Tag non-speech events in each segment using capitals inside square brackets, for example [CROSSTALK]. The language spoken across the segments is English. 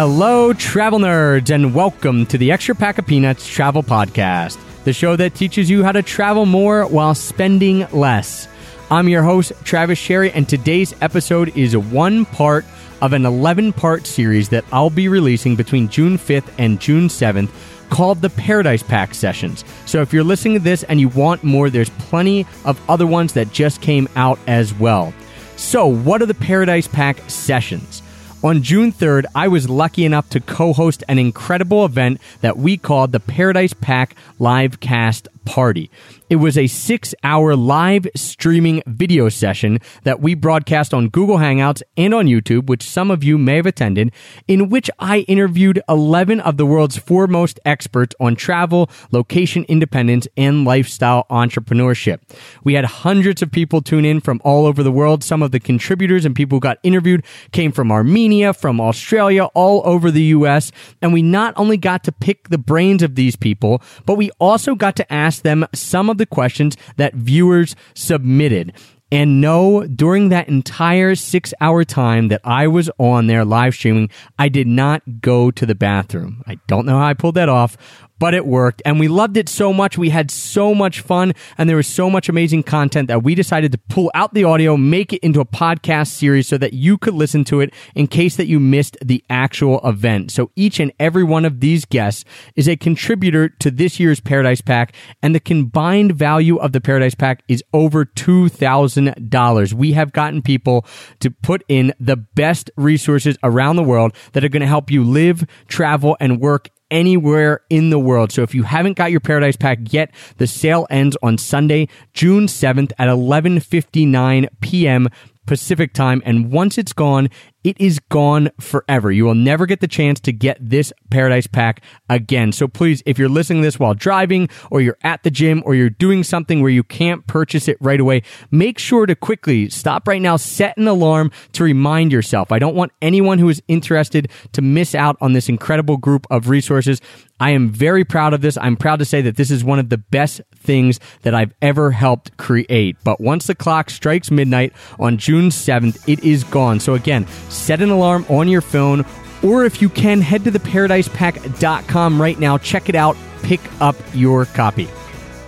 Hello, travel nerds, and welcome to the Extra Pack of Peanuts Travel Podcast, the show that teaches you how to travel more while spending less. I'm your host, Travis Sherry, and today's episode is one part of an 11 part series that I'll be releasing between June 5th and June 7th called the Paradise Pack Sessions. So if you're listening to this and you want more, there's plenty of other ones that just came out as well. So, what are the Paradise Pack Sessions? On June 3rd, I was lucky enough to co host an incredible event that we called the Paradise Pack Livecast Party. It was a six hour live streaming video session that we broadcast on Google Hangouts and on YouTube, which some of you may have attended, in which I interviewed 11 of the world's foremost experts on travel, location independence, and lifestyle entrepreneurship. We had hundreds of people tune in from all over the world. Some of the contributors and people who got interviewed came from Armenia, from Australia, all over the US. And we not only got to pick the brains of these people, but we also got to ask them some of the questions that viewers submitted. And no, during that entire six hour time that I was on there live streaming, I did not go to the bathroom. I don't know how I pulled that off, but it worked and we loved it so much. We had so much fun and there was so much amazing content that we decided to pull out the audio, make it into a podcast series so that you could listen to it in case that you missed the actual event. So each and every one of these guests is a contributor to this year's Paradise Pack and the combined value of the Paradise Pack is over $2,000. We have gotten people to put in the best resources around the world that are going to help you live, travel, and work anywhere in the world. So if you haven't got your Paradise Pack yet, the sale ends on Sunday, June 7th at 11:59 p.m. Pacific time. And once it's gone, it is gone forever. You will never get the chance to get this Paradise Pack again. So please, if you're listening to this while driving or you're at the gym or you're doing something where you can't purchase it right away, make sure to quickly stop right now, set an alarm to remind yourself. I don't want anyone who is interested to miss out on this incredible group of resources. I am very proud of this. I'm proud to say that this is one of the best things that I've ever helped create. But once the clock strikes midnight on June 7th, it is gone. So again, set an alarm on your phone, or if you can, head to theparadisepack.com right now. Check it out. Pick up your copy.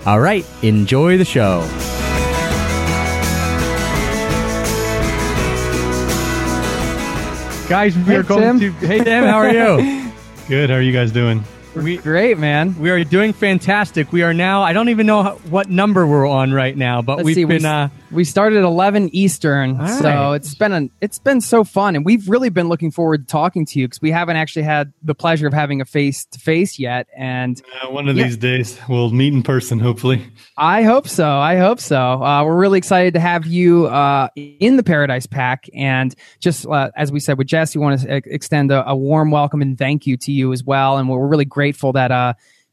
All right, enjoy the show. Guys, we Hey, are going Tim. to. Hey, Tim, how are you? [LAUGHS] Good. How are you guys doing? we, Great, man. we are doing fantastic. We are now, I don't even know what number we're on right now, but Let's we've see. been. we, uh, we started at 11 Eastern, All so right. it's been an it's been so fun, and we've really been looking forward to talking to you because we haven't actually had the pleasure of having a face to face yet, and Uh, one of Yeah. these days we'll meet in person, hopefully. I hope so. I hope so. Uh, we're really excited to have you uh, in the Paradise Pack, and just uh, as we said with Jess, we want to extend a, a warm welcome and thank you to you as well, and we're really grateful that.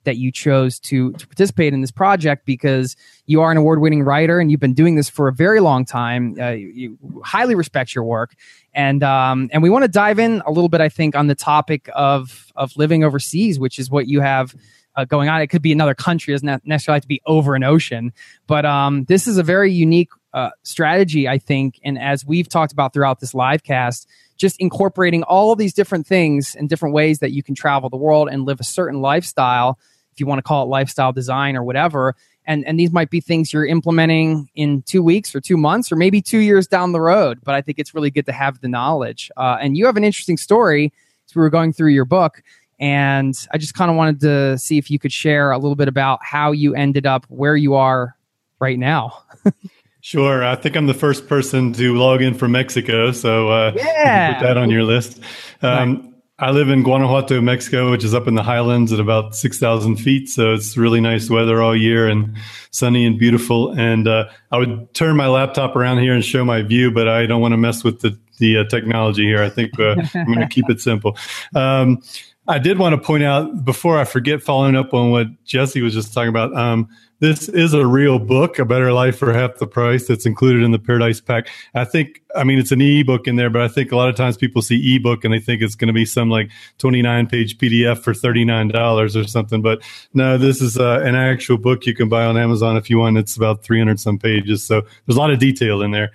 That you chose to, to participate in this project because you are an award-winning writer and you've been doing this for a very long time. Uh, you, you highly respect your work, and um, and we want to dive in a little bit, I think, on the topic of of living overseas, which is what you have uh, going on. It could be another country, it doesn't necessarily have to be over an ocean, but um, this is a very unique uh, strategy, I think. And as we've talked about throughout this live cast, just incorporating all of these different things and different ways that you can travel the world and live a certain lifestyle, if you want to call it lifestyle design or whatever. And, and these might be things you're implementing in two weeks or two months or maybe two years down the road. But I think it's really good to have the knowledge. Uh, and you have an interesting story as we were going through your book. And I just kind of wanted to see if you could share a little bit about how you ended up where you are right now. [LAUGHS] Sure. I think I'm the first person to log in from Mexico, so uh, Yeah. put that on your list. Um, I live in Guanajuato, Mexico, which is up in the highlands at about 6,000 feet. So it's really nice weather all year and sunny and beautiful. And uh, I would turn my laptop around here and show my view, but I don't want to mess with the, the uh, technology here. I think uh, I'm going to keep it simple. Um, I did want to point out before I forget, following up on what Jesse was just talking about. Um, this is a real book, A Better Life for Half the Price, that's included in the Paradise Pack. I think, I mean, it's an ebook in there, but I think a lot of times people see ebook and they think it's going to be some like 29 page PDF for $39 or something. But no, this is uh, an actual book you can buy on Amazon if you want. It's about 300 some pages. So there's a lot of detail in there.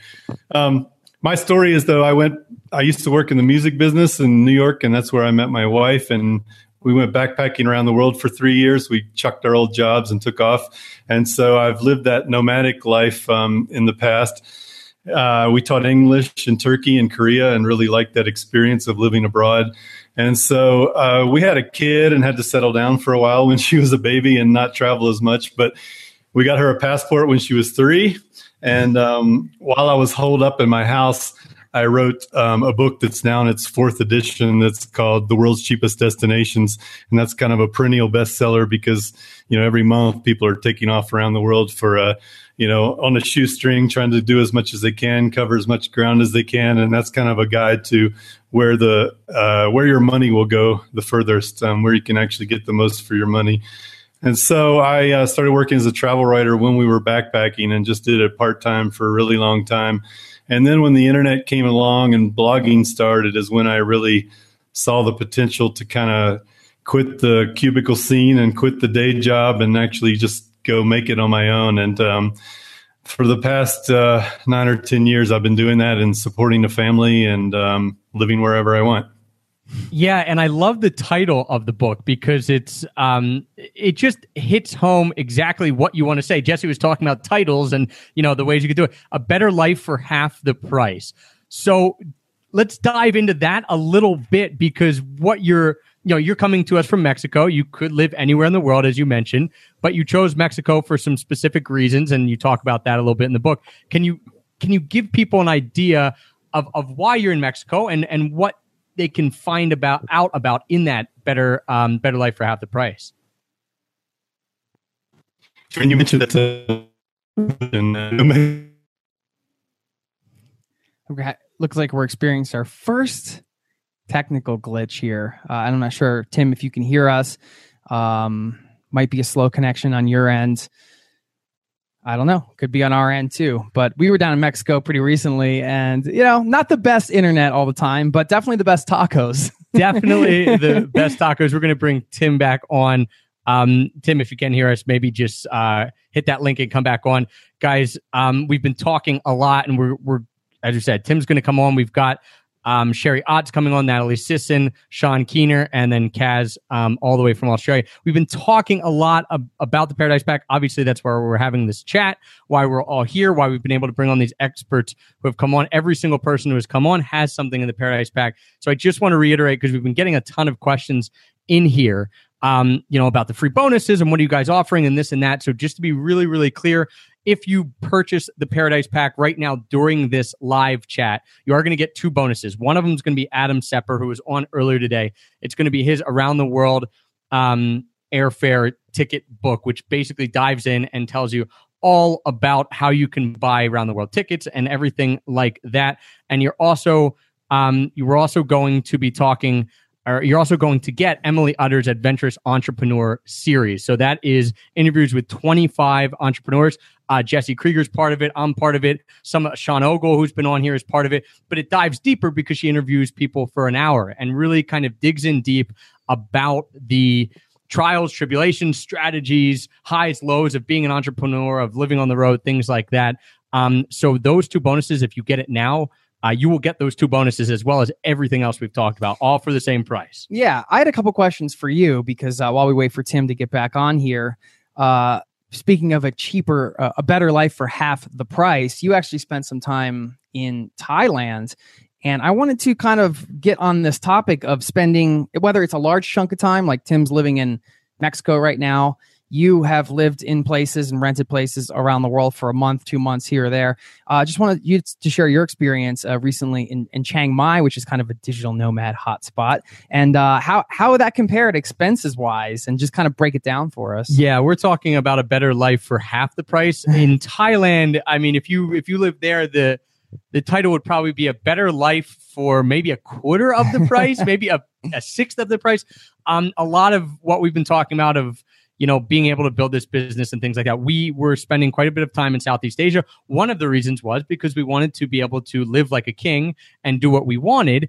Um, my story is though I went. I used to work in the music business in New York, and that's where I met my wife. And we went backpacking around the world for three years. We chucked our old jobs and took off. And so I've lived that nomadic life um, in the past. Uh, we taught English in Turkey and Korea and really liked that experience of living abroad. And so uh, we had a kid and had to settle down for a while when [LAUGHS] she was a baby and not travel as much. But we got her a passport when she was three. And um, while I was holed up in my house, I wrote um, a book that's now in its fourth edition that's called The World's Cheapest Destinations. And that's kind of a perennial bestseller because, you know, every month people are taking off around the world for, a you know, on a shoestring, trying to do as much as they can, cover as much ground as they can. And that's kind of a guide to where the, uh, where your money will go the furthest, um, where you can actually get the most for your money. And so I uh, started working as a travel writer when we were backpacking and just did it part time for a really long time. And then when the internet came along and blogging started, is when I really saw the potential to kind of quit the cubicle scene and quit the day job and actually just go make it on my own. And um, for the past uh, nine or 10 years, I've been doing that and supporting the family and um, living wherever I want. Yeah, and I love the title of the book because it's um it just hits home exactly what you want to say. Jesse was talking about titles and you know the ways you could do it. A better life for half the price. So let's dive into that a little bit because what you're you know you're coming to us from Mexico. You could live anywhere in the world as you mentioned, but you chose Mexico for some specific reasons and you talk about that a little bit in the book. Can you can you give people an idea of, of why you're in Mexico and, and what they can find about out about in that better um, better life for half the price. When you mentioned that, uh, looks like we're experiencing our first technical glitch here. Uh, I'm not sure, Tim, if you can hear us. Um, might be a slow connection on your end. I don't know. Could be on our end too. But we were down in Mexico pretty recently and, you know, not the best internet all the time, but definitely the best tacos. [LAUGHS] definitely the best tacos. We're going to bring Tim back on. Um, Tim, if you can hear us, maybe just uh, hit that link and come back on. Guys, um, we've been talking a lot and we're, we're as you said, Tim's going to come on. We've got um, Sherry Ott's coming on, Natalie Sisson, Sean Keener, and then Kaz um, all the way from Australia. We've been talking a lot ab- about the Paradise Pack. Obviously, that's where we're having this chat, why we're all here, why we've been able to bring on these experts who have come on. Every single person who has come on has something in the Paradise Pack. So I just want to reiterate because we've been getting a ton of questions in here um, you know, about the free bonuses and what are you guys offering and this and that. So just to be really, really clear, if you purchase the Paradise Pack right now during this live chat, you are going to get two bonuses. One of them is going to be Adam Sepper, who was on earlier today. It's going to be his around the world um, airfare ticket book, which basically dives in and tells you all about how you can buy around the world tickets and everything like that. And you're also um, you were also going to be talking or you're also going to get Emily Utter's Adventurous Entrepreneur series. So that is interviews with 25 entrepreneurs. Uh, Jesse Krieger's part of it. I'm part of it. Some Sean Ogle, who's been on here, is part of it. But it dives deeper because she interviews people for an hour and really kind of digs in deep about the trials, tribulations, strategies, highs, lows of being an entrepreneur, of living on the road, things like that. Um, so those two bonuses, if you get it now, uh, you will get those two bonuses as well as everything else we've talked about, all for the same price. Yeah, I had a couple questions for you because uh, while we wait for Tim to get back on here, uh, speaking of a cheaper, uh, a better life for half the price, you actually spent some time in Thailand. And I wanted to kind of get on this topic of spending, whether it's a large chunk of time, like Tim's living in Mexico right now, you have lived in places and rented places around the world for a month, two months here or there. I uh, just wanted you to share your experience uh, recently in, in Chiang Mai, which is kind of a digital nomad hotspot, and uh, how how would that compared expenses wise, and just kind of break it down for us. Yeah, we're talking about a better life for half the price [SIGHS] in Thailand. I mean, if you if you live there, the the title would probably be a better life for maybe a quarter of the [LAUGHS] price, maybe a, a sixth of the price. Um, a lot of what we've been talking about of you know, being able to build this business and things like that. We were spending quite a bit of time in Southeast Asia. One of the reasons was because we wanted to be able to live like a king and do what we wanted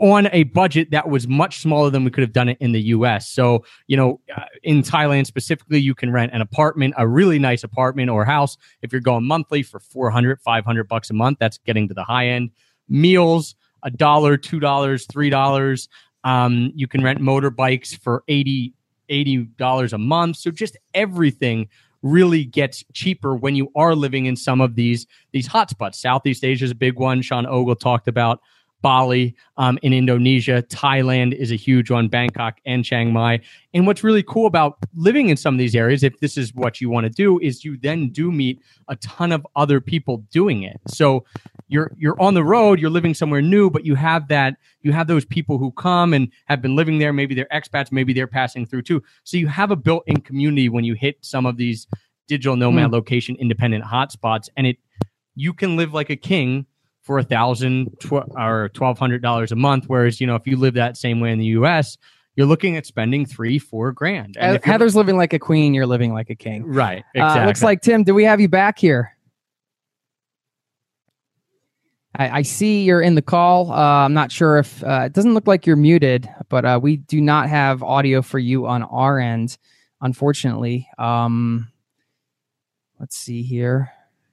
on a budget that was much smaller than we could have done it in the US. So, you know, uh, in Thailand specifically, you can rent an apartment, a really nice apartment or house if you're going monthly for 400, 500 bucks a month. That's getting to the high end. Meals, a dollar, two dollars, three dollars. Um, you can rent motorbikes for 80 $80 a month. So just everything really gets cheaper when you are living in some of these these hotspots. Southeast Asia is a big one. Sean Ogle talked about Bali um, in Indonesia. Thailand is a huge one, Bangkok and Chiang Mai. And what's really cool about living in some of these areas, if this is what you want to do, is you then do meet a ton of other people doing it. So you're you're on the road, you're living somewhere new, but you have that you have those people who come and have been living there. Maybe they're expats, maybe they're passing through too. So you have a built-in community when you hit some of these digital nomad mm. location independent hotspots, and it you can live like a king for a thousand tw- or twelve hundred dollars a month. Whereas you know if you live that same way in the U.S., you're looking at spending three, four grand. And Heather's living like a queen. You're living like a king. Right. Exactly. Uh, looks like Tim. Do we have you back here? I, I see you're in the call. Uh, I'm not sure if uh, it doesn't look like you're muted, but uh, we do not have audio for you on our end, unfortunately. Um, let's see here.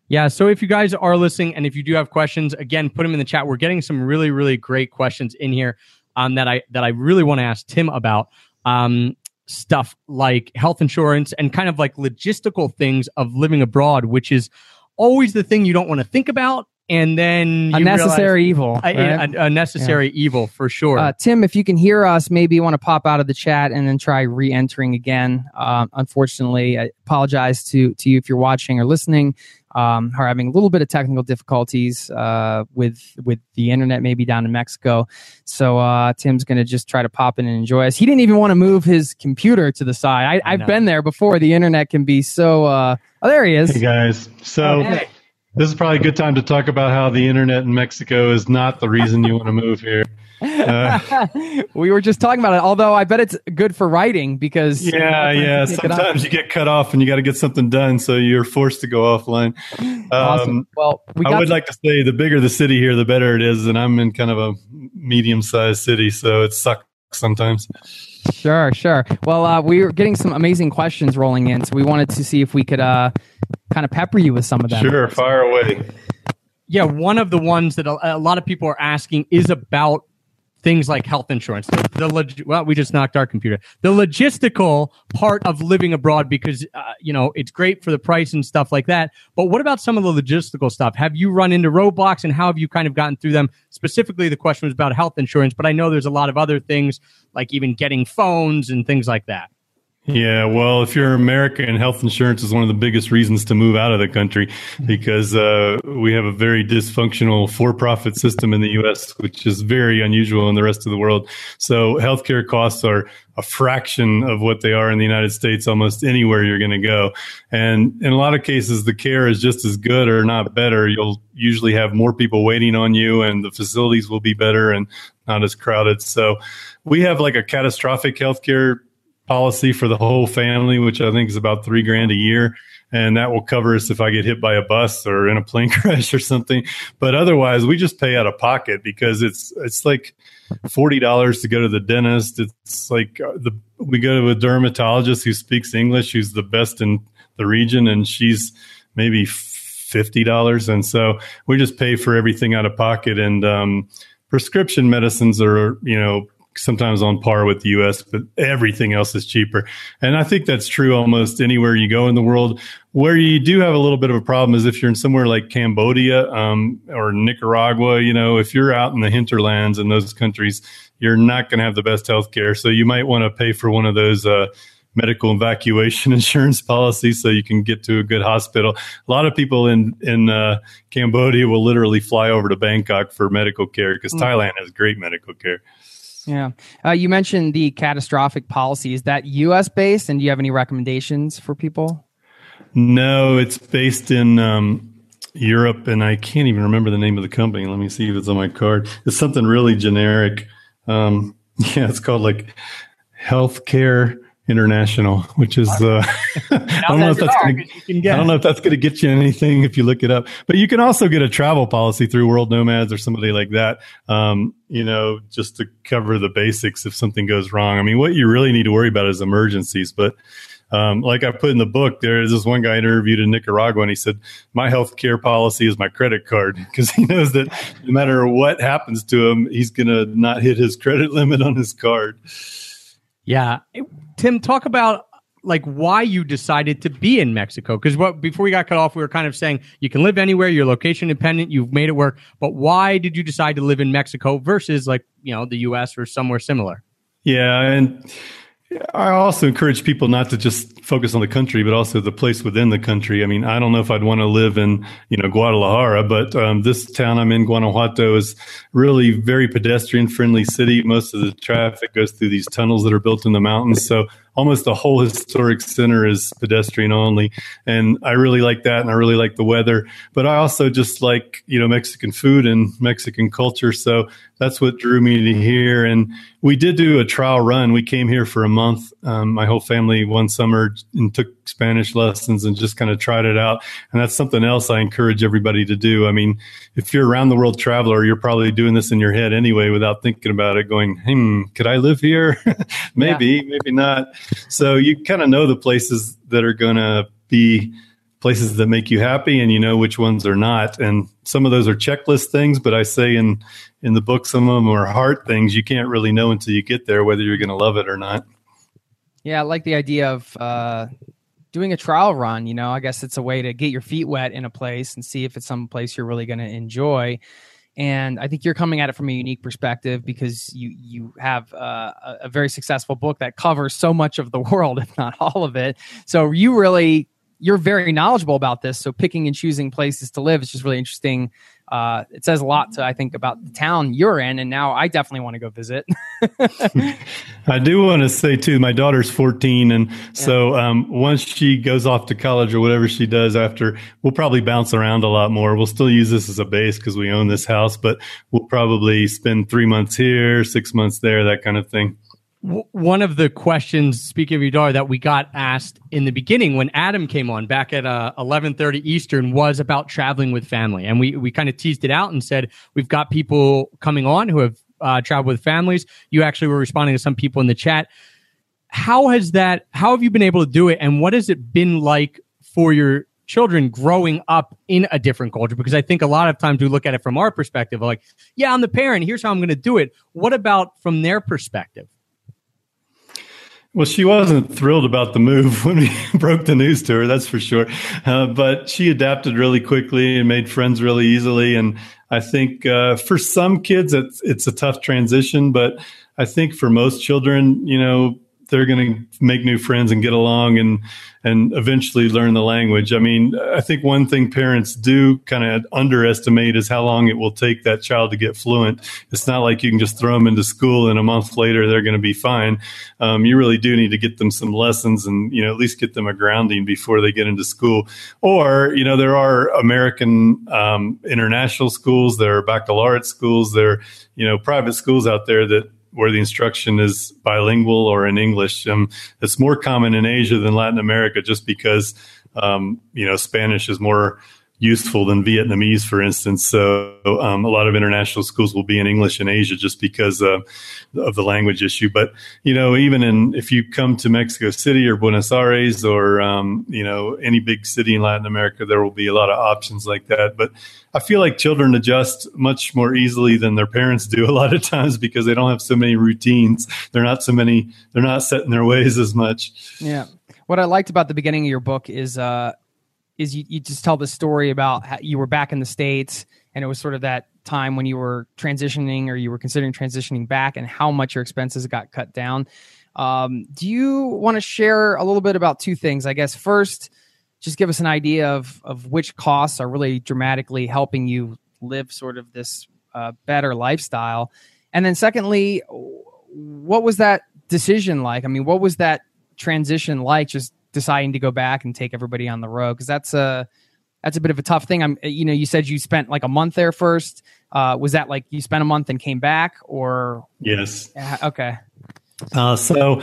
Yeah. So if you guys are listening and if you do have questions, again, put them in the chat. We're getting some really, really great questions in here um, that I that I really want to ask Tim about. Um, stuff like health insurance and kind of like logistical things of living abroad, which is always the thing you don't want to think about and then a necessary evil, a, right? necessary yeah. evil for sure. Uh, Tim, if you can hear us, maybe you want to pop out of the chat and then try re-entering again. Uh, unfortunately, I apologize to to you if you're watching or listening. Um, are having a little bit of technical difficulties uh, with with the internet, maybe down in Mexico. So uh, Tim's going to just try to pop in and enjoy us. He didn't even want to move his computer to the side. I, have been there before. The internet can be so. Uh, oh, there he is. Hey guys. So. hey this is probably a good time to talk about how the internet in Mexico is not the reason you want to move here. Uh, [LAUGHS] we were just talking about it. Although I bet it's good for writing because yeah, yeah. Sometimes you get cut off and you got to get something done, so you're forced to go offline. Awesome. Um, well, we I would to- like to say the bigger the city here, the better it is, and I'm in kind of a medium-sized city, so it sucks sometimes. Sure, sure. Well, uh, we were getting some amazing questions rolling in, so we wanted to see if we could uh, kind of pepper you with some of them. Sure, fire away. Yeah, one of the ones that a, a lot of people are asking is about things like health insurance. The, the log- well, we just knocked our computer. The logistical part of living abroad because uh, you know it's great for the price and stuff like that. But what about some of the logistical stuff? Have you run into roadblocks and how have you kind of gotten through them? Specifically, the question was about health insurance, but I know there's a lot of other things like even getting phones and things like that. Yeah, well, if you're American, health insurance is one of the biggest reasons to move out of the country because uh, we have a very dysfunctional for-profit system in the U.S., which is very unusual in the rest of the world. So, healthcare costs are a fraction of what they are in the United States, almost anywhere you're going to go. And in a lot of cases, the care is just as good or not better. You'll usually have more people waiting on you, and the facilities will be better and not as crowded. So, we have like a catastrophic healthcare policy for the whole family, which I think is about three grand a year. And that will cover us if I get hit by a bus or in a plane [LAUGHS] crash or something. But otherwise, we just pay out of pocket because it's it's like forty dollars to go to the dentist. It's like uh, the we go to a dermatologist who speaks English, who's the best in the region, and she's maybe fifty dollars. And so we just pay for everything out of pocket. And um, prescription medicines are you know sometimes on par with the US, but everything else is cheaper. And I think that's true almost anywhere you go in the world. Where you do have a little bit of a problem is if you're in somewhere like Cambodia um, or Nicaragua, you know, if you're out in the hinterlands in those countries, you're not going to have the best health care. So you might want to pay for one of those. Uh, medical evacuation [LAUGHS] insurance policy so you can get to a good hospital. A lot of people in in uh, Cambodia will literally fly over to Bangkok for medical care because mm. Thailand has great medical care. Yeah. Uh, you mentioned the catastrophic policy. Is that U.S. based? And do you have any recommendations for people? No, it's based in um, Europe, and I can't even remember the name of the company. Let me see if it's on my card. It's something really generic. Um, [LAUGHS] yeah, it's called like Healthcare International, which is uh, [LAUGHS] I don't know if that's gonna, I don't know if that's going to get you anything if you look it up. But you can also get a travel policy through World Nomads or somebody like that. Um, you know, just to cover the basics if something goes wrong. I mean, what you really need to worry about is emergencies, but um, like I put in the book, there's this one guy I interviewed in Nicaragua, and he said, "My health care policy is my credit card [LAUGHS] because he knows that no matter what happens to him, he's going to not hit his credit [LAUGHS] limit on his card." Yeah, Tim, talk about like why you decided to be in Mexico because what before we got cut off, we were kind of saying you can live anywhere, you're location independent, you've made it work, but why did you decide to live in Mexico versus like you know the U.S. or somewhere similar? Yeah, and I also encourage people not to just focus on the country, but also the place within the country. I mean, I don't know if I'd want to live in, you know, Guadalajara, but um, this town I'm in, Guanajuato, is really very pedestrian friendly city. Most of the traffic goes through these tunnels that are built in the mountains. So almost the whole historic center is pedestrian only. And I really like that. And I really like the weather, but I also just like, you know, Mexican food and Mexican culture. So that's what drew me to here. And we did do a trial run. We came here for a month. Um, my whole family one summer and took Spanish lessons and just kind of tried it out. And that's something else I encourage everybody to do. I mean, if you're around the world traveler, you're probably doing this in your head anyway without thinking about it, going, hmm, could I live here? [LAUGHS] maybe, yeah. maybe not. So you kind of know the places that are going to be places that make you happy and you know which ones are not and some of those are checklist things but i say in in the book some of them are heart things you can't really know until you get there whether you're going to love it or not yeah i like the idea of uh doing a trial run, you know, I guess it's a way to get your feet wet in a place and see if it's some place you're really going to enjoy. And I think you're coming at it from a unique perspective because you you have uh, a very successful book that covers so much of the [LAUGHS] world, if not all of it. So you really you're very knowledgeable about this. So picking and choosing places to live is just really interesting uh, it says a lot to I think about the town you're in, and now I definitely want to go visit. [LAUGHS] [LAUGHS] I do want to say too, my daughter's 14, and so um, once she goes off to college or whatever she does after, we'll probably bounce around a lot more. We'll still use this as a base because we own this house, but we'll probably spend three months here, six months there, that kind of thing one of the questions speaking of daughter that we got asked in the beginning when adam came on back at uh, 11.30 eastern was about traveling with family. And we, we kind of teased it out and said we've got people coming on who have uh, traveled with families. You actually were responding to some people in the chat. How has that how have you been able to do it? And what has it been like for your children growing up in a different culture? Because i think a lot of times we look at it from our perspective like yeah i'm the parent. Here's how i'm going to do it. What about from their perspective well, she wasn't thrilled about the move [LAUGHS] when we [LAUGHS] broke the news to her, that's for sure. Uh, but she adapted really quickly and made friends really easily. And I think uh, for some kids, it's, it's a tough transition. But I think for most children, you know, they're going to make new friends and get along and and eventually learn the language. I mean, I think one thing parents do kind of underestimate is how long it will take that child to get fluent. It's not like you can just throw them into school and a month later they're going to be fine. Um, you really do need to get them some lessons and you know at least get them a grounding before they get into school. Or you know there are American um, international schools, there are baccalaureate schools, there are you know private schools out there that where the instruction is bilingual or in English. Um, it's more common in Asia than Latin America, just because um, you know Spanish is more useful than Vietnamese, for instance. So um, a lot of international schools will be in English in Asia just because uh, of the language issue. But you know, even in if you come to Mexico City or Buenos Aires or um, you know any big city in Latin America, there will be a lot of options like that. But I feel like children adjust much more easily than their parents do a lot of times because they don't have so many routines. They're not so many. They're not set in their ways as much. Yeah. What I liked about the beginning of your book is uh, is you, you just tell the story about how you were back in the states and it was sort of that time when you were transitioning or you were considering transitioning back and how much your expenses got cut down. Um, do you want to share a little bit about two things? I guess first just give us an idea of of which costs are really dramatically helping you live sort of this uh, better lifestyle. And then secondly what was that decision like? I mean what was that transition like? Just deciding to go back and take everybody on the road because that's a that's a bit of a tough thing. I'm you know you said you spent like a month there first. Uh, was that like you spent a month and came back or? Yes. okay. Uh, so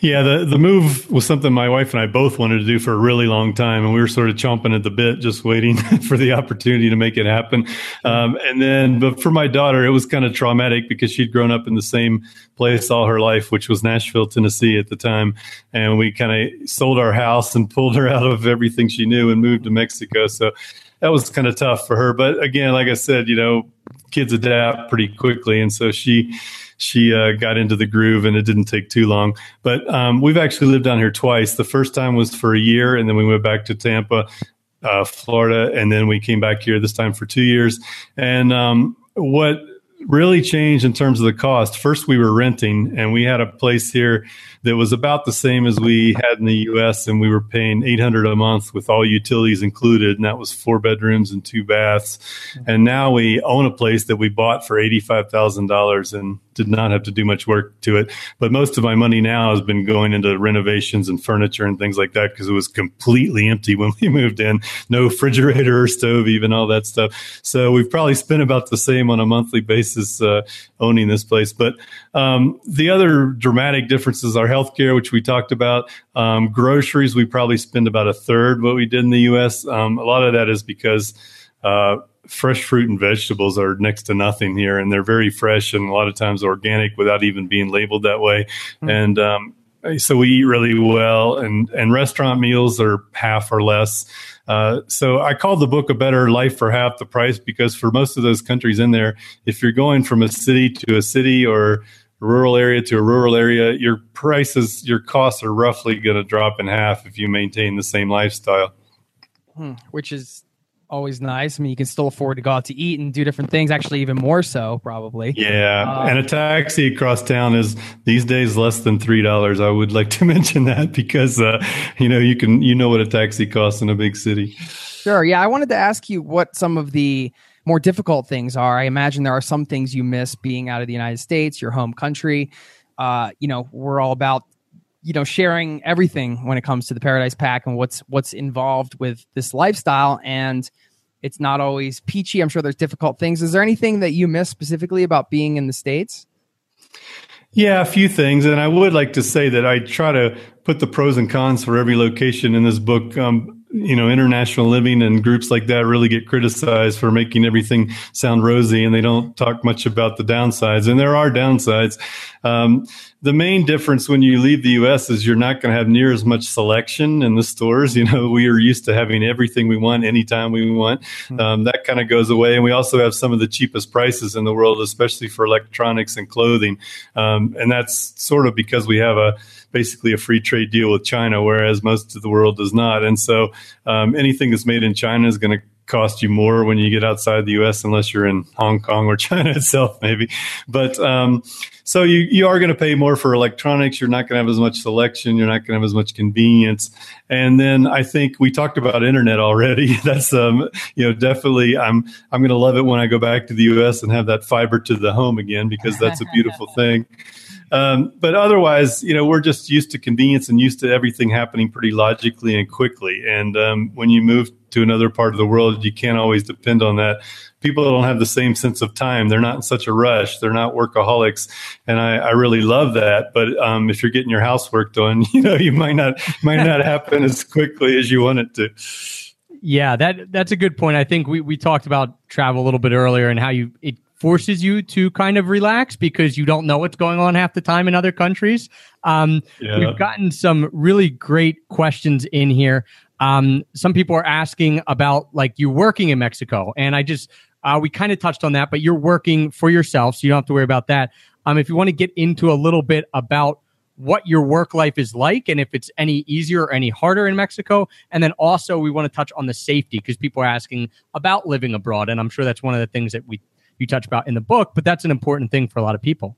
yeah, the the move was something my wife and I both wanted to do for a really long time, and we were sort of chomping at the bit, just waiting [LAUGHS] for the opportunity to make it happen. Um, and then, but for my daughter, it was kind of traumatic because she'd grown up in the same place all her life, which was Nashville, Tennessee at the time, and we kind of sold our house and pulled her [LAUGHS] out of everything she knew and moved to Mexico. So that was kind of tough for her. But again, like I said, you know, kids adapt pretty quickly, and so she she uh, got into the groove and it didn't take too long. But um, we've actually lived down here twice. The first time was for a year, and then we went back to Tampa, uh, Florida, and then we came back here this time for two years. And um, what really changed in terms of the cost. First, we were renting, and we had a place here that was about the same as we had in the U.S., and we were paying eight hundred a month with all utilities included, and that was four bedrooms and two baths. And now we own a place that we bought for eighty five thousand dollars, and did not have to do much work to it. But most of my money now has been going into renovations and furniture and things like that because it was completely empty when we [LAUGHS] moved in. No refrigerator or stove, even all that stuff. So we've probably spent about the same on a monthly basis uh, owning this place. But um, the other dramatic differences are healthcare, which we talked about. Um, groceries, we probably spend about a third what we did in the U.S. Um, a lot of that is because uh, fresh fruit and vegetables are next to nothing here, and they're very fresh and a lot of times organic without even being labeled that way. Mm-hmm. And um, so we eat really well, and and restaurant meals are half or less. Uh, so I called the book "A Better Life for Half the Price" because for most of those countries in there, if you're going from a city to a city or rural area to a rural area, your prices, your costs are roughly going to drop in half if you maintain the same lifestyle. Hmm, which is always nice. I mean, you can still afford to go out to eat and do different things. Actually, even more so, probably. Yeah, uh, and a taxi across town is these days less than three dollars. I would like to [LAUGHS] mention that because uh, you know you can you know what a taxi costs in a big city. Sure. Yeah, I wanted to ask you what some of the more difficult things are. I imagine there are some things you miss being out of the United States, your home country. Uh, you know, we're all about you know sharing everything when it comes to the Paradise Pack and what's what's involved with this lifestyle and it's not always peachy. I'm sure there's difficult things. Is there anything that you miss specifically about being in the States? Yeah, a few things. And I would like to say that I try to put the pros and cons for every location in this book. Um, you know, international living and groups like that really get criticized for making everything sound rosy and they don't talk much about the downsides. And there are downsides. Um, the main difference when you leave the US is you're not going to have near as much selection in the stores. You know, we are used to having everything we want anytime we want. Hmm. Um, that kind of goes away. And we also have some of the cheapest prices in the world, especially for electronics and clothing. Um, and that's sort of because we have a, basically a free trade deal with China, whereas most of the world does not. And so um, anything that's made in China is going to cost you more when you get outside the U.S. unless you're in Hong Kong or [LAUGHS] China itself, maybe. But um, so you you are going to pay more for electronics. You're not going to have as much selection. You're not going to have as much convenience. And then I think we talked about internet already. [LAUGHS] That's um you know definitely I'm I'm going to love it when I go back to the U.S. and have that fiber to the home again because that's a beautiful [LAUGHS] thing. Um, but otherwise, you know, we're just used to convenience and used to everything happening pretty logically and quickly. And um, when you move to another part of the world, you can't always depend on that. People don't have the same sense of time. They're not in such a rush. They're not workaholics, and I, I really love that. But um, if you're getting your housework done, [LAUGHS] you know, you might not might not [LAUGHS] happen as quickly as you want it to. Yeah, that that's a good point. I think we, we talked about travel a little bit earlier and how you it forces you to kind of relax because you don't know what's going on half the time in other countries. Um, yeah. We've gotten some really great questions in here. Um, some people are asking about like you working in Mexico, and I just uh, we kind of touched on that, but you're working for yourself, so you don't have to worry about that. Um, if you want to get into a little bit about what your work life is like and if it's any easier or any harder in Mexico. And then also we want to touch on the safety because people are asking about living abroad. And I'm sure that's one of the things that we you touch about in the book, but that's an important thing for a lot of people.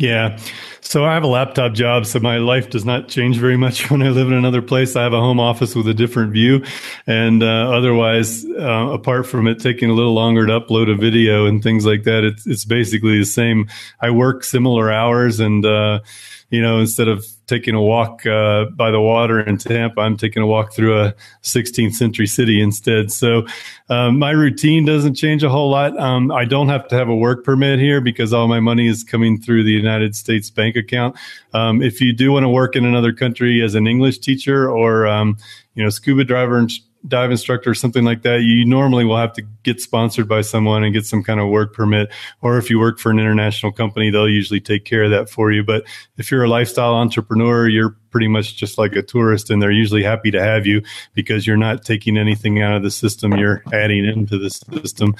Yeah. So I have a laptop job, so my life does not change very much [LAUGHS] when I live in another place. I have a home office with a different view. And uh, otherwise, uh, apart from it taking a little longer to upload a video and things like that, it's, it's basically the same. I work similar hours and, uh, you know, instead of taking a walk uh, by the water in Tampa. I'm taking a walk through a 16th century city instead. So um, my routine doesn't change a whole lot. Um, I don't have to have a work permit here because all my money is coming through the United States bank account. Um, if you do want to work in another country as an English teacher or um, you know scuba driver dive instructor or something like that, you normally will have to get sponsored by someone and get some kind of work permit. Or if you work for an international company, they'll usually take care of that for you. But if you're a lifestyle entrepreneur, you're pretty much just like a tourist and they're usually happy to have you because you're not taking anything out of the system. You're adding into the system.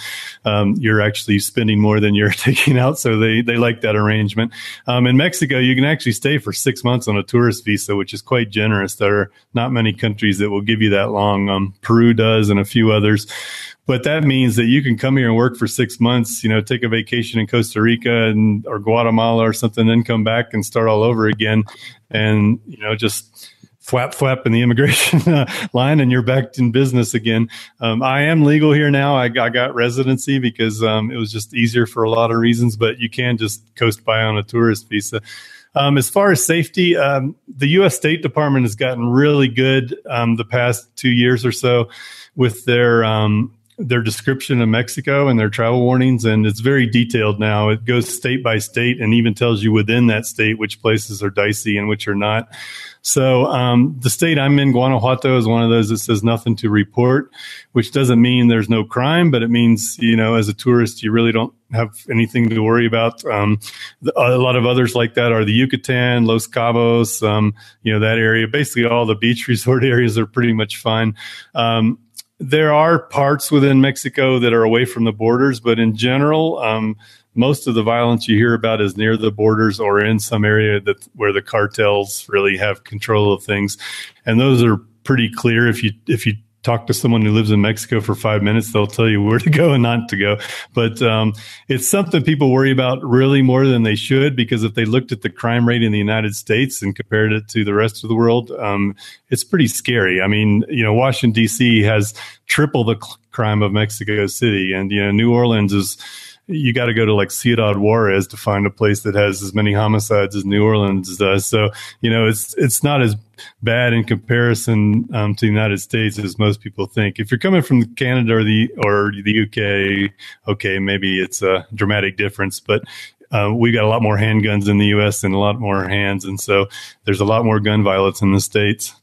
Um, you're actually spending more than you're [LAUGHS] taking out. So they, they like that arrangement. Um, in Mexico, you can actually stay for six months on a tourist visa, which is quite generous. There are not many countries that will give you that long. Um, Peru does and a few others. But that means that you can come here and work for six months, you know, take a vacation in Costa Rica and or Guatemala or something, then come back and start all over again, and you know, just flap flap in the [LAUGHS] immigration line, and you're back in business again. Um, I am legal here now. I, I got residency because um, it was just easier for a lot of reasons, but you can just coast by on a tourist visa. Um, as far as safety, um, the U.S. State Department has gotten really good um, the past two years or so with their um, their description of Mexico and their travel warnings, and it's very detailed now. It goes state by state and even tells you within that state which places are dicey and which are not. So um, the state I'm in, Guanajuato, is one of those that says nothing to report, which doesn't mean there's no crime, but it means you know as a tourist you really don't have anything to worry about. Um, a lot of others like that are the Yucatan, Los Cabos, um, you know that area. Basically, all the beach [LAUGHS] resort areas are pretty much fine. Um, there are parts within Mexico that are away from the borders, but in general, um, most of the violence you hear about is near the borders or in some area that where the cartels really have control of things, and those are pretty clear if you if you talk to someone who lives in Mexico for five minutes, they'll tell you where to go and not to go. But um, it's something people worry about really more than they should because if they looked at the crime rate in the United States and compared it to the rest of the world, um, it's pretty scary. I mean, you know, Washington D.C. has triple the crime of Mexico City, and you know, New Orleans is you got to go to like Ciudad Juarez to find a place that has as many homicides as New Orleans does. So you know, it's it's not as bad in comparison um, to the United States as most people think. If you're coming from Canada or the or the UK, okay, maybe it's a dramatic difference, but uh, we got a lot more handguns in the U.S. and a lot more hands, and so there's a lot more gun violence in the states.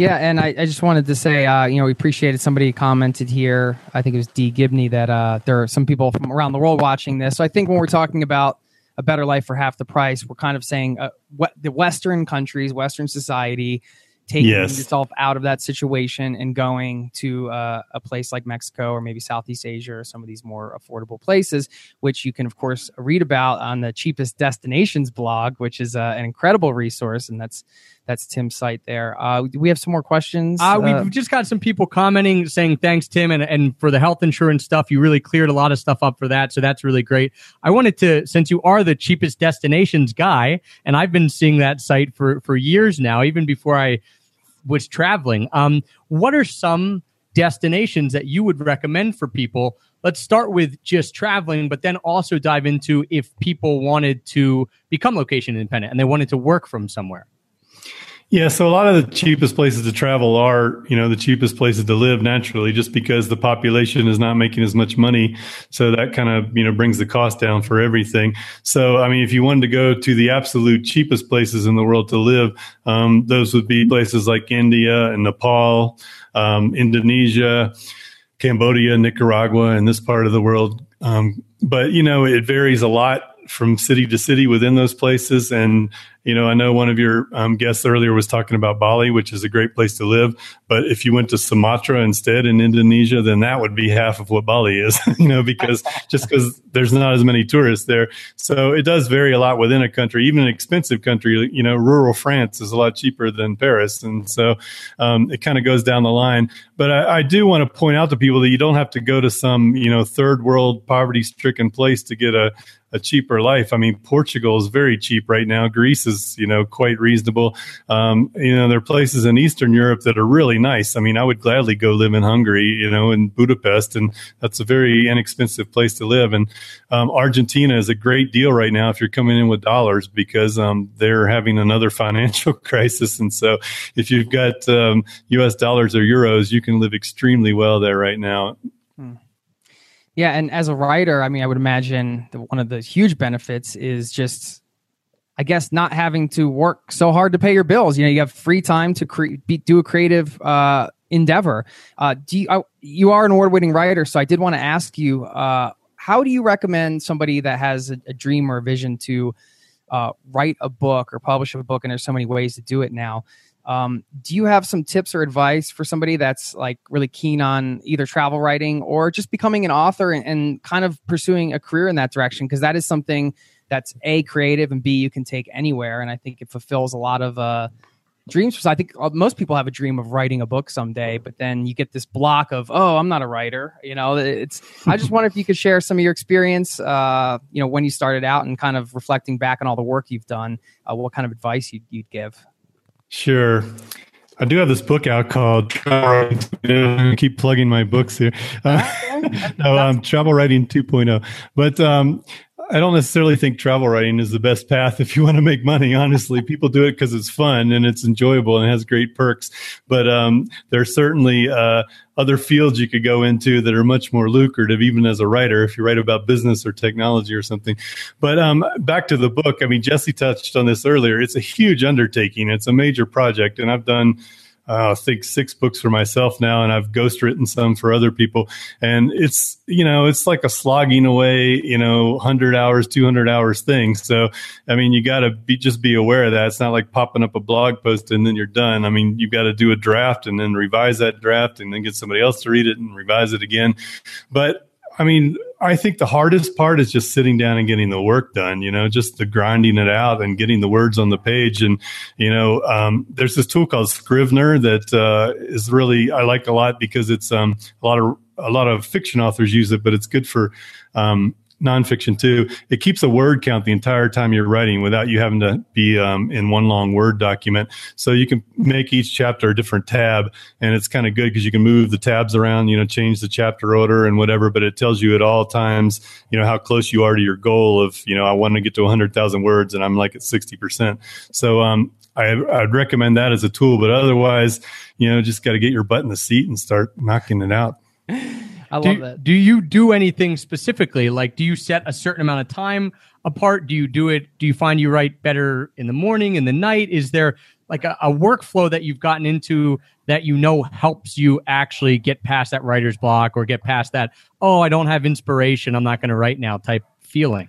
Yeah, and I, I just wanted to say, uh, you know, we appreciated somebody commented here. I think it was D Gibney that uh, there are some people from around the world watching this. So I think when we're talking about a better life for half the price, we're kind of saying uh, what the Western countries, Western society, taking yes. yourself out of that situation and going to uh, a place like Mexico or maybe Southeast Asia or some of these more affordable places, which you can, of course, read about on the cheapest destinations blog, which is uh, an incredible resource. And that's that's Tim's site there. Uh, we have some more questions. Uh, we've uh, just got some people commenting saying thanks, Tim, and, and for the health insurance stuff. You really cleared a lot of stuff up for that, so that's really great. I wanted to, since you are the cheapest destinations guy, and I've been seeing that site for for years now, even before I was traveling. Um, what are some destinations that you would recommend for people? Let's start with just traveling, but then also dive into if people wanted to become location independent and they wanted to work from somewhere. Yeah, so a lot of the cheapest places to travel are, you know, the cheapest places to live naturally, just because the population is not making as much money. So that kind of, you know, brings the cost down for everything. So, I mean, if you wanted to go to the absolute cheapest places in the world to live, um, those would be places like India and Nepal, um, Indonesia, Cambodia, Nicaragua, and this part of the world. Um, but, you know, it varies a lot from city to city within those places. And you know, I know one of your um, guests earlier was talking about Bali, which is a great place to live. But if you went to Sumatra instead in Indonesia, then that would be half of what Bali is, [LAUGHS] you know, because just because there's not as many tourists there. So it does vary a lot within a country, even an expensive country. You know, rural France is a lot cheaper than Paris. And so um, it kind of goes down the line. But I, I do want to point out to people that you don't have to go to some, you know, third world poverty stricken place to get a, a cheaper life. I mean, Portugal is very cheap right now. Greece is you know quite reasonable. Um, you know, there are places in Eastern Europe that are really nice. I mean, I would gladly go live in Hungary, you know, in Budapest, and that's a very inexpensive place to live. And um, Argentina is a great deal right now if you're coming in with dollars because um, they're having another [LAUGHS] financial crisis, and so if you've got U.S. Um, dollars or euros, you can live extremely well there right now. Hmm. Yeah, and as a writer, I mean, I would imagine one of the huge benefits is just, I guess, not having to work so hard to pay your bills. You know, you have free time to do a creative uh, endeavor. Uh, do you, uh, you are an award-winning writer, so I did want to ask you, uh, how do you recommend somebody that has a, a dream or a vision to uh, write a book or publish a book? And there's so many ways to do it now. Um, do you have some tips or advice for somebody that's like really keen on either travel writing or just becoming an author and, and kind of pursuing a career in that direction? Because that is something that's a creative and b you can take anywhere, and I think it fulfills a lot of uh, dreams. I think uh, most people have a dream of writing a book someday, but then you get this block of, oh, I'm not a writer. You know, it's. I just wonder if you could share some of your experience. Uh, you know, when you started out and kind of reflecting back on all the work you've done, uh, what kind of advice you'd, you'd give. Sure. I do have this book out called I keep plugging my books here. [LAUGHS] Uh, no, um, Travel Writing 2.0. But um, I don't necessarily think travel writing is the best path if you want to make money. Honestly, people do it because it's fun and it's enjoyable and has great perks. But um, there are certainly uh, other fields you could go into that are much more lucrative, even as a writer, if you write about business or technology or something. But um, back to the book. I mean, Jesse touched on this earlier. It's a huge undertaking. It's a major project, and I've done Uh, I think six books for myself now, and I've ghostwritten some for other people. And it's you know it's like a slogging away, you know, hundred hours, two hundred hours thing. So I mean, you got to be just be aware of that. It's not like popping up a blog post and then you're done. I mean, you've got to do a draft and then revise that draft and then get somebody else to read it and revise it again. But I mean, I think the hardest part is just sitting down and getting the work done, you know, just the grinding it out and getting the words on the page. And, you know, um, there's this tool called Scrivener that uh, is really, I like a lot because it's um, a lot of, a lot of fiction authors use it, but it's good for um, nonfiction too. It keeps a word count the entire time you're writing without you having to be um, in one long Word document. So you can make each chapter a different tab, and it's kind of good because you can move the tabs around, you know, change the chapter order and whatever. But it tells you at all times, you know, how close you are to your goal of, you know, I want to get to 100,000 words, and I'm like at 60 percent. So um, I, I'd recommend that as a tool, but otherwise, you know, just got to get your butt in the seat and start knocking it out. [LAUGHS] I love do, that. Do you do anything specifically? Like, do you set a certain amount of time apart? Do you do it? Do you find you write better in the morning, in the night? Is there like a, a workflow that you've gotten into that you know helps you actually get past that writer's block or get past that, oh, I don't have inspiration, I'm not going to write now type feeling?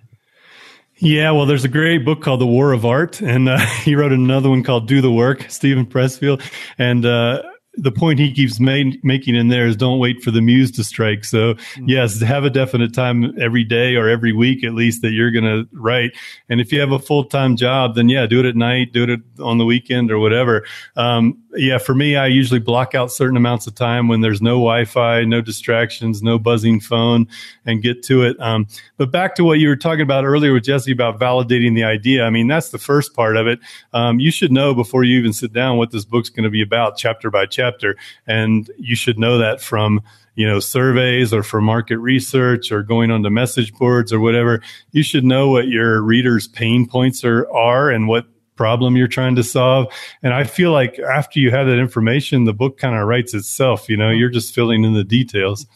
Yeah, well, there's a great book called The War of Art, and uh, [LAUGHS] he wrote another one called Do the Work, Steven Pressfield. And uh, the point he keeps making in there is don't wait for the muse to strike. So mm-hmm. yes, have a definite time every day or every week at least that you're going to write. And if you have a full time job, then yeah, do it at night, do it on the weekend or whatever. Um, yeah, for me, I usually block out certain amounts of time when there's no Wi-Fi, no distractions, no buzzing phone, and get to it. Um, but back to what you were talking about earlier with Jesse about validating the idea. I mean, that's the first part of it. Um, you should know before you even sit down what this book's going to be about, chapter by chapter, and you should know that from you know surveys or from market research or going onto message boards or whatever. You should know what your readers' pain points are are and what problem you're trying to solve. And I feel like after you have that information, the book kind of writes itself. You know, you're just filling in the details.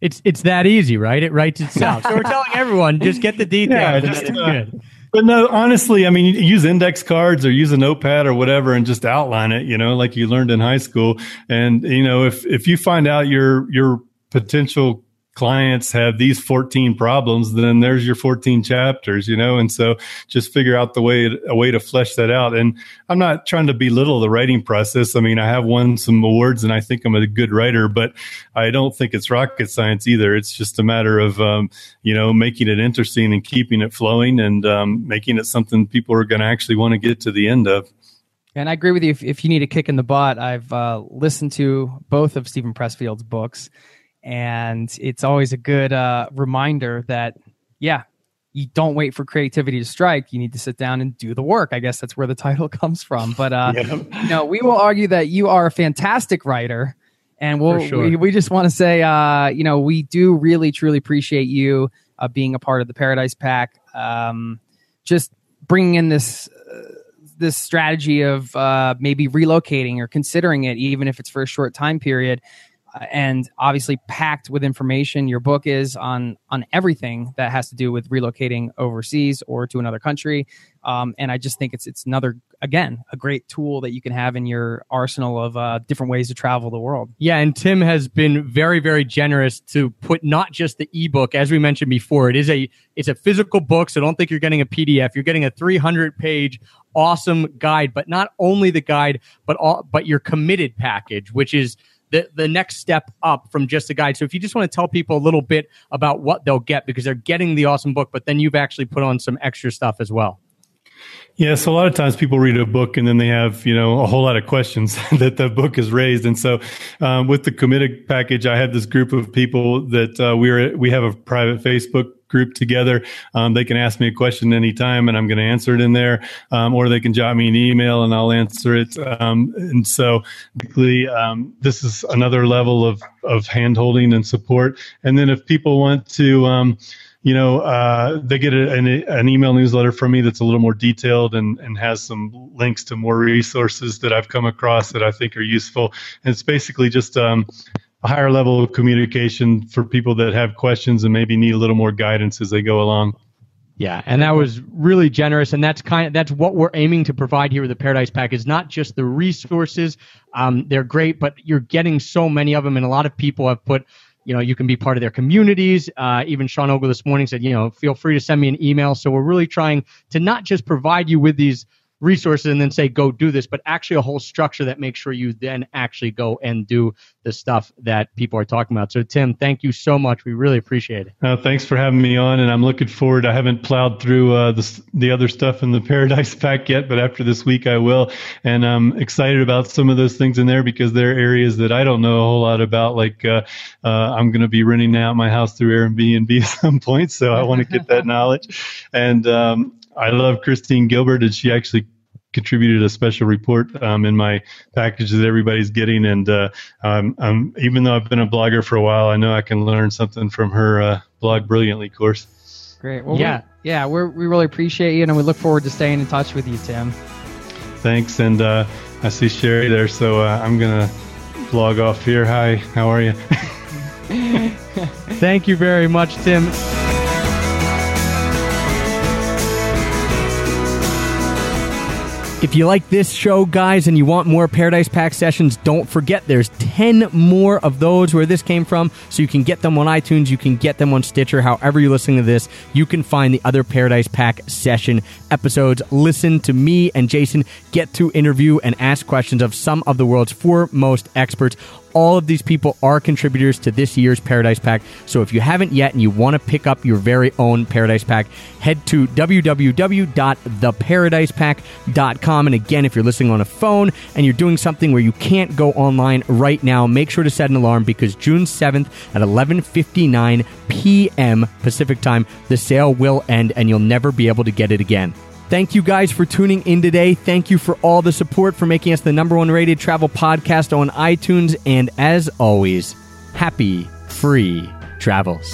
It's it's that easy, right? It writes itself. [LAUGHS] so we're telling everyone just get the details. Yeah, just, uh, good. But no, honestly, I mean, use index cards or use a notepad or whatever and just outline it, you know, like you learned in high school. And, you know, if, if you find out your, your potential clients have these 14 problems, then there's your 14 chapters, you know? And so just figure out the way, a way to flesh that out. And I'm not trying to belittle the writing process. I mean, I have won some awards and I think I'm a good writer, but I don't think it's rocket science either. It's just a matter of, um, you know, making it interesting and keeping it flowing and um, making it something people are going to actually want to get to the end of. And I agree with you. If, if you need a kick in the butt, I've uh, listened to both of Steven Pressfield's books and it's always a good uh, reminder that yeah you don't wait for creativity to strike. You need to sit down and do the work. I guess that's where the [LAUGHS] title comes from. But uh, yeah. know, we will argue that you are a fantastic writer, and we'll, sure. we we just want to say, uh, you know, we do really truly appreciate you uh, being a part of the Paradise Pack. Um, just bringing in this. Uh, this strategy of uh, maybe relocating or considering it, even if it's for a short time period, and obviously packed with information. Your book is on on everything that has to do with relocating overseas or to another country. Um, and I just think it's it's another again a great tool that you can have in your arsenal of uh, different ways to travel the world. Yeah, and Tim has been very very generous to put not just the ebook as we mentioned before. It is a it's a physical book, so don't think you're getting a PDF. You're getting a 300 page awesome guide, but not only the guide, but all but your committed package, which is the, the next step up from just a guide. So if you just want to tell people a little bit about what they'll get because they're getting the awesome book, but then you've actually put on some extra stuff as well. Yeah, so a lot of times people read a book and then they have, you know, a whole lot of questions [LAUGHS] that the book has raised. And so, um, with the committed package, I have this group of people that uh, we're we have a private Facebook group together. Um, they can ask me a question anytime and I'm going to answer it in there. Um, or they can jot me an email and I'll answer it. Um, and so basically, um, this is another level of, of hand holding and support. And then if people want to, um, you know, uh, they get a, an, an, email newsletter from me that's a little more detailed and, and has some links to more resources that I've come across that I think are useful. And it's basically just um, a higher level of communication for people that have questions and maybe need a little more guidance as they go along. Yeah, and that was really generous, and that's kind of that's what we're aiming to provide here with the Paradise Pack is not just the resources. Um, they're great, but you're getting so many of them, and a lot of people have put you know, you can be part of their communities. Uh, even Sean Ogle this morning said, you know, feel free to send me an email. So we're really trying to not just provide you with these resources and then say go do this but actually a whole structure that makes sure you then actually go and do the stuff that people are talking about. So tim thank you so much. We really appreciate it. Uh, thanks for having me on and i'm looking forward. I haven't plowed through uh, the, the other stuff in the [LAUGHS] paradise pack yet but after this week i will. And i'm excited about some of those things in there because they're areas that i don't know a whole lot about like uh, uh i'm going to be renting out my house through airbnb [LAUGHS] at some point so i want to get that [LAUGHS] knowledge. And um, I love Christine Gilbert, and she actually contributed a special report um, in my package that everybody's getting. And uh, um, um, even though I've been a blogger for a while, I know I can learn something from her uh, blog brilliantly course. Great. Well, yeah, we, yeah, we we really appreciate you, and we look forward to staying in touch with you, Tim. Thanks, and uh, I see Sherry there, so uh, I'm gonna blog off here. Hi, how are you? [LAUGHS] [LAUGHS] Thank you very much, Tim. If you like this show, guys, and you want more Paradise Pack sessions, don't forget there's 10 more of those where this came from. So you can get them on iTunes, you can get them on Stitcher. However, you're listening to this, you can find the other Paradise Pack session episodes. Listen to me and Jason get to interview and ask questions of some of the world's foremost experts all of these people are contributors to this year's Paradise Pack. So if you haven't yet and you want to pick up your very own Paradise Pack, head to www.theparadisepack.com. And again, if you're listening on a phone and you're doing something where you can't go online right now, make sure to set an alarm because June 7th at 11:59 p.m. Pacific time, the sale will end and you'll never be able to get it again. Thank you guys for tuning in today. Thank you for all the support for making us the number one rated travel podcast on iTunes. And as always, happy free travels.